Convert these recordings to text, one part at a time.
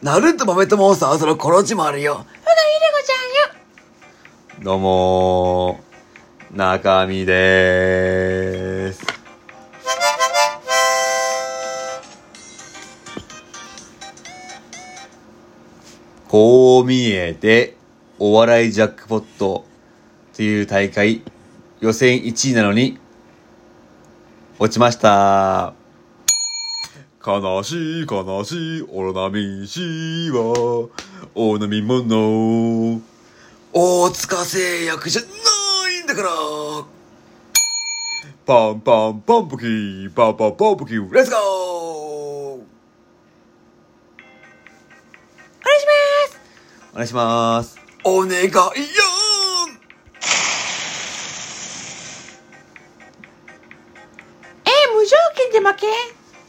ナルト豆ともさ、そろコロチもあるよ。ほな、ひでこちゃんよ。どうもー、中身でーす。こう見えて、お笑いジャックポットという大会、予選1位なのに、落ちました。悲しい悲しい、オロナミシは、お飲み物。大塚製薬じゃないんだから。パンパンパンプキー、パンパンパンプキー、レッツゴーお願いします。お願いします。お願いよ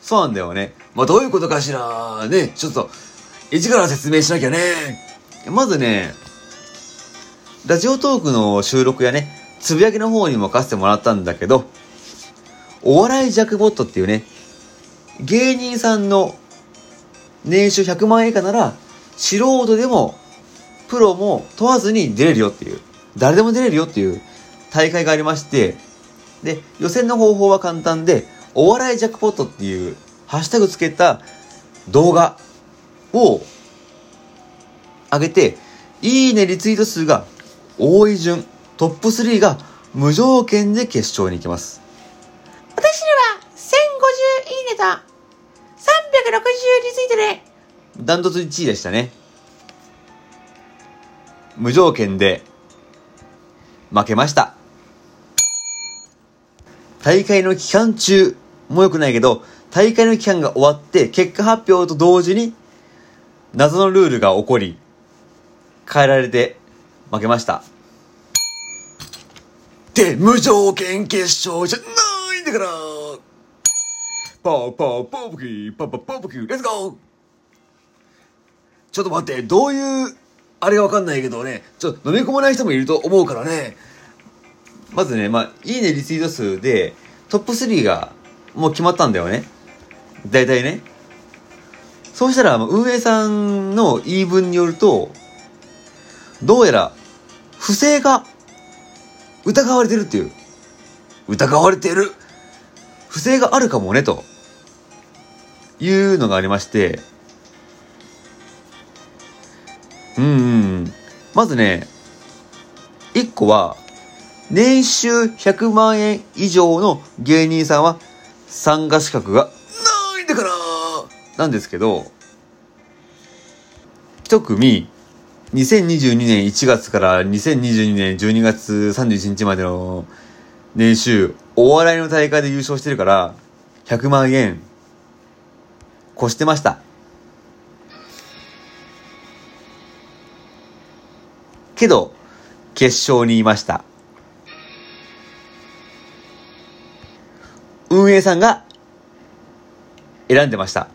そうなんだよね。まあ、どういうことかしら。ね、ちょっと、一から説明しなきゃね。まずね、ラジオトークの収録やね、つぶやきの方にも書かせてもらったんだけど、お笑いジャックボットっていうね、芸人さんの年収100万円以下なら、素人でも、プロも問わずに出れるよっていう、誰でも出れるよっていう大会がありまして、で、予選の方法は簡単で、お笑いジャックポットっていうハッシュタグつけた動画を上げて、いいねリツイート数が多い順、トップ3が無条件で決勝に行きます。私には、1050いいねと、360リツイートで、ダントツ1位でしたね。無条件で負けました。大会の期間中も良くないけど、大会の期間が終わって結果発表と同時に謎のルールが起こり、変えられて負けました。で、無条件決勝じゃないんだから。パーパーパープキー、パーパーパープキー、 Let's goちょっと待って、どういう、あれがわかんないけどね、ちょっと飲み込まない人もいると思うからね。まずね、まあ、いいねリツイート数で、トップ3がもう決まったんだよね。大体ね。そうしたら、運営さんの言い分によると、どうやら、不正が疑われてるっていう。疑われてる。不正があるかもね、というのがありまして、うんうん。まずね、一個は、年収100万円以上の芸人さんは参加資格がないんだから。なんですけど、一組、2022年1月から2022年12月31日までの年収、お笑いの大会で優勝してるから、100万円、越してました。けど、決勝にいました。運営さんが選んでました。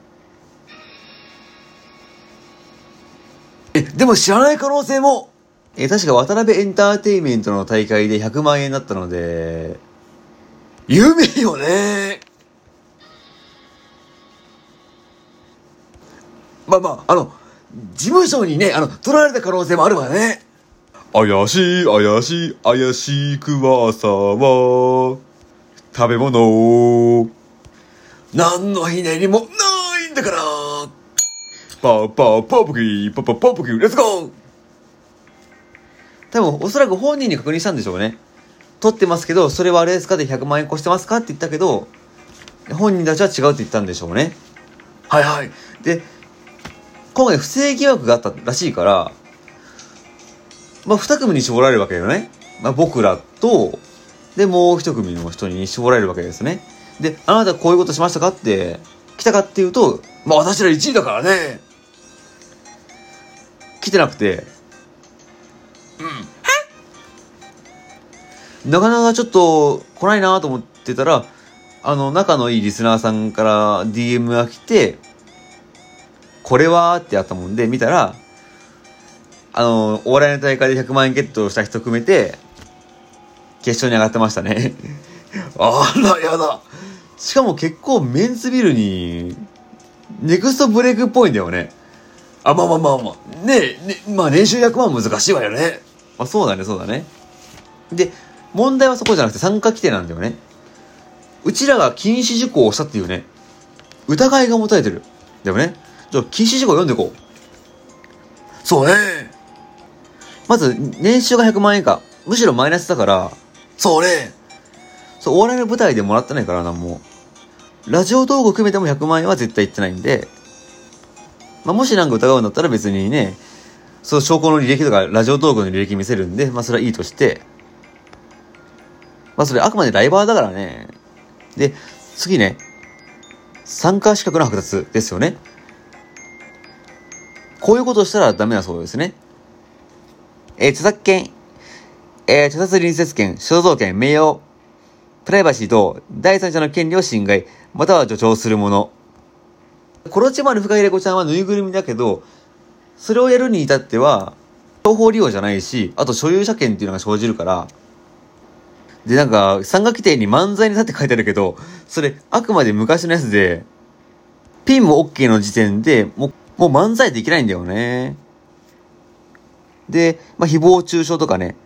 え、でも知らない可能性も。えー確か渡辺エンターテインメントの大会で100万円だったので、有名よね。まあまあ、あの、事務所にね、あの、取られた可能性もあるわね。怪しい、怪しい、怪しい噂は、食べ物。何のひねりもないんだから。パーパーパープキー、パーパーパープキー、 Let's go多分、おそらく本人に確認したんでしょうね。取ってますけど、それはあれですか？で100万円越してますか？って言ったけど、本人たちは違うって言ったんでしょうね。はいはい。で、今回不正疑惑があったらしいから、まあ、二組に絞られるわけよね。まあ、僕らと、で、もう一組の人に絞られるわけですね。で、あなたこういうことしましたかって、来たかっていうと、まあ私ら1位だからね。来てなくて、うん。なかなかちょっと来ないなと思ってたら、あの、仲のいいリスナーさんから DM が来て、これはってあったもんで見たら、あの、お笑いの大会で100万円ゲットした人含めて、決勝に上がってましたね。あら、やだ。しかも結構メンツビルに、ネクストブレイクっぽいんだよね。あ、まあまあまあまあ。ねえ、ね、まあ年収100万難しいわよね。まあそうだね、そうだね。で、問題はそこじゃなくて参加規定なんだよね。うちらが禁止事項をしたっていうね、疑いが持たれてる。でもね、じゃあ禁止事項読んでいこう。そうね。まず、年収が100万円以下。むしろマイナスだから、そうね。そう、お笑いの舞台でもらってないからなんも。ラジオ動画含めても100万円は絶対言ってないんで、まあ、もしなんか疑うんだったら別にね、そう、証拠の履歴とか、ラジオ動画の履歴見せるんで、まあ、それはいいとして、まあ、それあくまでライバーだからね。で、次ね、参加資格の剥奪ですよね。こういうことしたらダメだそうですね。えー著作権、えー著作隣接権、肖像権、名誉、プライバシーと第三者の権利を侵害、または助長するもの。コロチマルフカヒレコちゃんはぬいぐるみだけど、それをやるに至っては、情報利用じゃないし、あと所有者権っていうのが生じるから、で、なんか、参加規定に漫才に立って書いてあるけど、それ、あくまで昔のやつで、ピンも OK の時点で、もう、もう漫才できないんだよね。で、まあ、誹謗中傷とかね、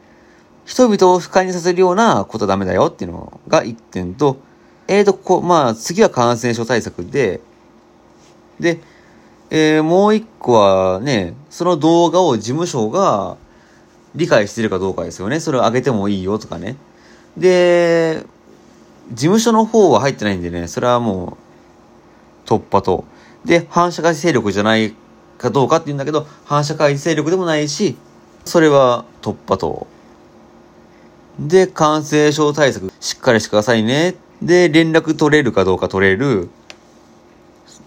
人々を不快にさせるようなことはダメだよっていうのが一点と、えーと、こう、まあ、次は感染症対策で、で、えーもう一個はね、その動画を事務所が理解してるかどうかですよね。それを上げてもいいよとかね。で、事務所の方は入ってないんでね、それはもう突破と。で、反社会勢力じゃないかどうかって言うんだけど、反社会勢力でもないし、それは突破と。で、感染症対策しっかりしてくださいね。で、連絡取れるかどうか取れる。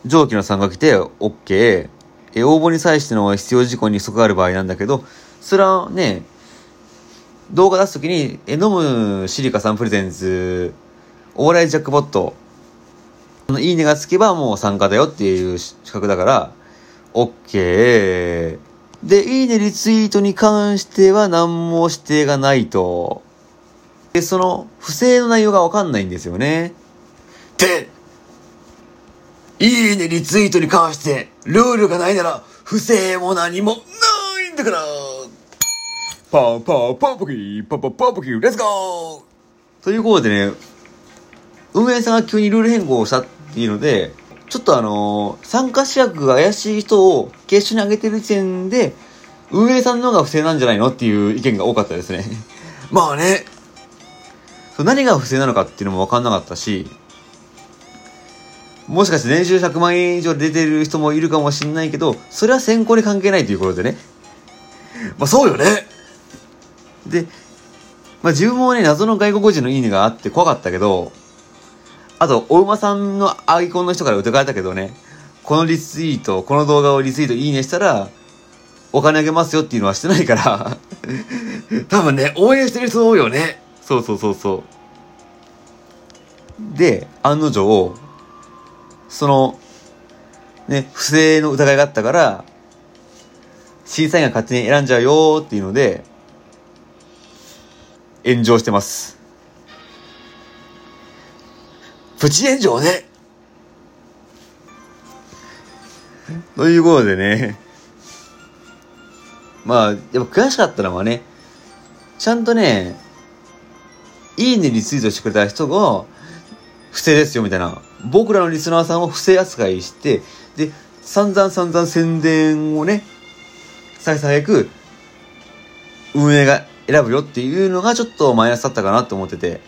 上記の参加来て OK。え、応募に際しての必要事項に不足がある場合なんだけど、それはね、動画出すときに、え、飲むシリカさんプレゼンツ、お笑いジャックボット、いいねがつけばもう参加だよっていう資格だから、OK。で、いいねリツイートに関しては何も指定がないと。で、その、不正の内容がわかんないんですよね。で、いいねリツイートに関して、ルールがないなら、不正も何もないんだから。パンパンパンポキー、パンパンパンポキー、レッツゴーということでね、運営さんが急にルール変更をしたっていうので、ちょっとあのー参加資格が怪しい人を決勝に上げてる時点で、運営さんの方が不正なんじゃないのっていう意見が多かったですね。まあね、そう何が不正なのかっていうのも分かんなかったし、もしかして年収100万円以上出てる人もいるかもしんないけど、それは選考に関係ないということでね。まあそうよね。で、まあ自分もね、謎の外国人のいいねがあって怖かったけど、あと、お馬さんのアイコンの人から疑われたけどね、このリツイート、この動画をリツイートいいねしたら、お金あげますよっていうのはしてないから、多分ね、応援してる人多いよね。そうそうそうそう。で、案の定、その、ね、不正の疑いがあったから、審査員が勝手に選んじゃうよっていうので、炎上してます。プチ炎上ね。ということでね、まあ、やっぱ悔しかったのはね、ちゃんとね、いいねリツイートしてくれた人が、不正ですよみたいな、僕らのリスナーさんを不正扱いして、で、散々散々宣伝をね、ささやく、運営が選ぶよっていうのがちょっとマイナスだったかなと思ってて、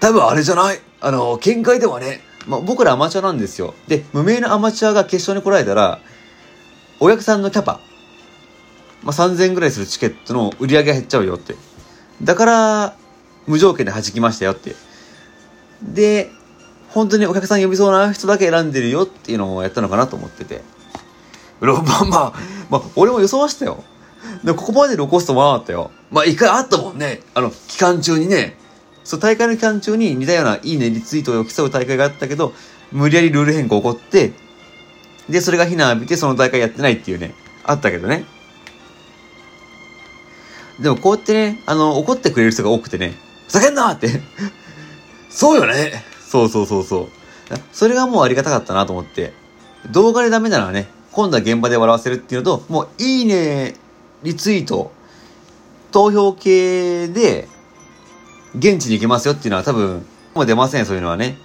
多分あれじゃない？あの、見解ではね、まあ、僕らアマチュアなんですよ。で、無名のアマチュアが決勝に来られたら、お客さんのキャパ、まあ、3000円ぐらいするチケットの売り上げが減っちゃうよって。だから、無条件で弾きましたよって。で、本当にお客さん呼びそうな人だけ選んでるよっていうのをやったのかなと思ってて。ロまあまあ、まあ、俺も予想はしたよ。でここまでロコストもなかったよ。まあ一回あったもんね。あの、期間中にね。そう、大会の期間中に似たようないいねリツイートを競う大会があったけど、無理やりルール変更起こって、で、それが非難浴びてその大会やってないっていうね、あったけどね。でもこうやってね、あの、怒ってくれる人が多くてね、ざけんなって。そうよね。そうそうそうそう。それがもうありがたかったなと思って。動画でダメならね、今度は現場で笑わせるっていうのと、もういいね、リツイート、投票系で、現地に行けますよっていうのは多分、もう出ません、そういうのはね。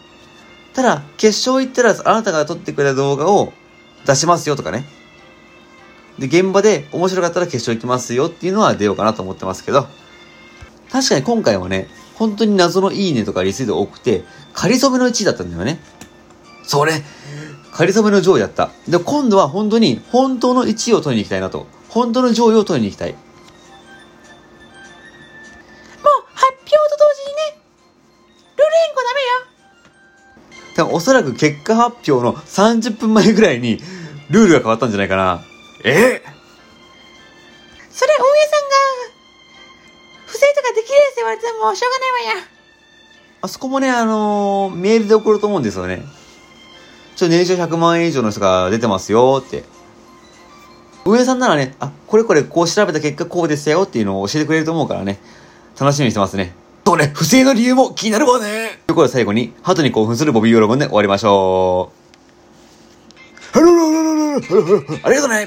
ただ、決勝行ったら、あなたが撮ってくれた動画を出しますよとかね。で、現場で面白かったら決勝行きますよっていうのは出ようかなと思ってますけど、確かに今回はね、本当に謎のいいねとかリツイート多くて、仮初めの1位だったんだよね。それ、仮初めの上位だった。で、今度は本当に、本当の1位を取りに行きたいなと。本当の上位を取りに行きたい。もう発表と同時にね、ルール変更ダメよ。多分おそらく結果発表の30分前ぐらいに、ルールが変わったんじゃないかな。え？そもしょうがないわや。あそこもね、あのーメールで送ろうと思うんですよね。ちょ、年収100万円以上の人が出てますよって。運営さんならね、あ、これこれこう調べた結果こうでしたよっていうのを教えてくれると思うからね。楽しみにしてますね。とね、不正の理由も気になるわね。ということで最後に、鳩に興奮するボビー・ヨロゴンで終わりましょう。ありがとうね。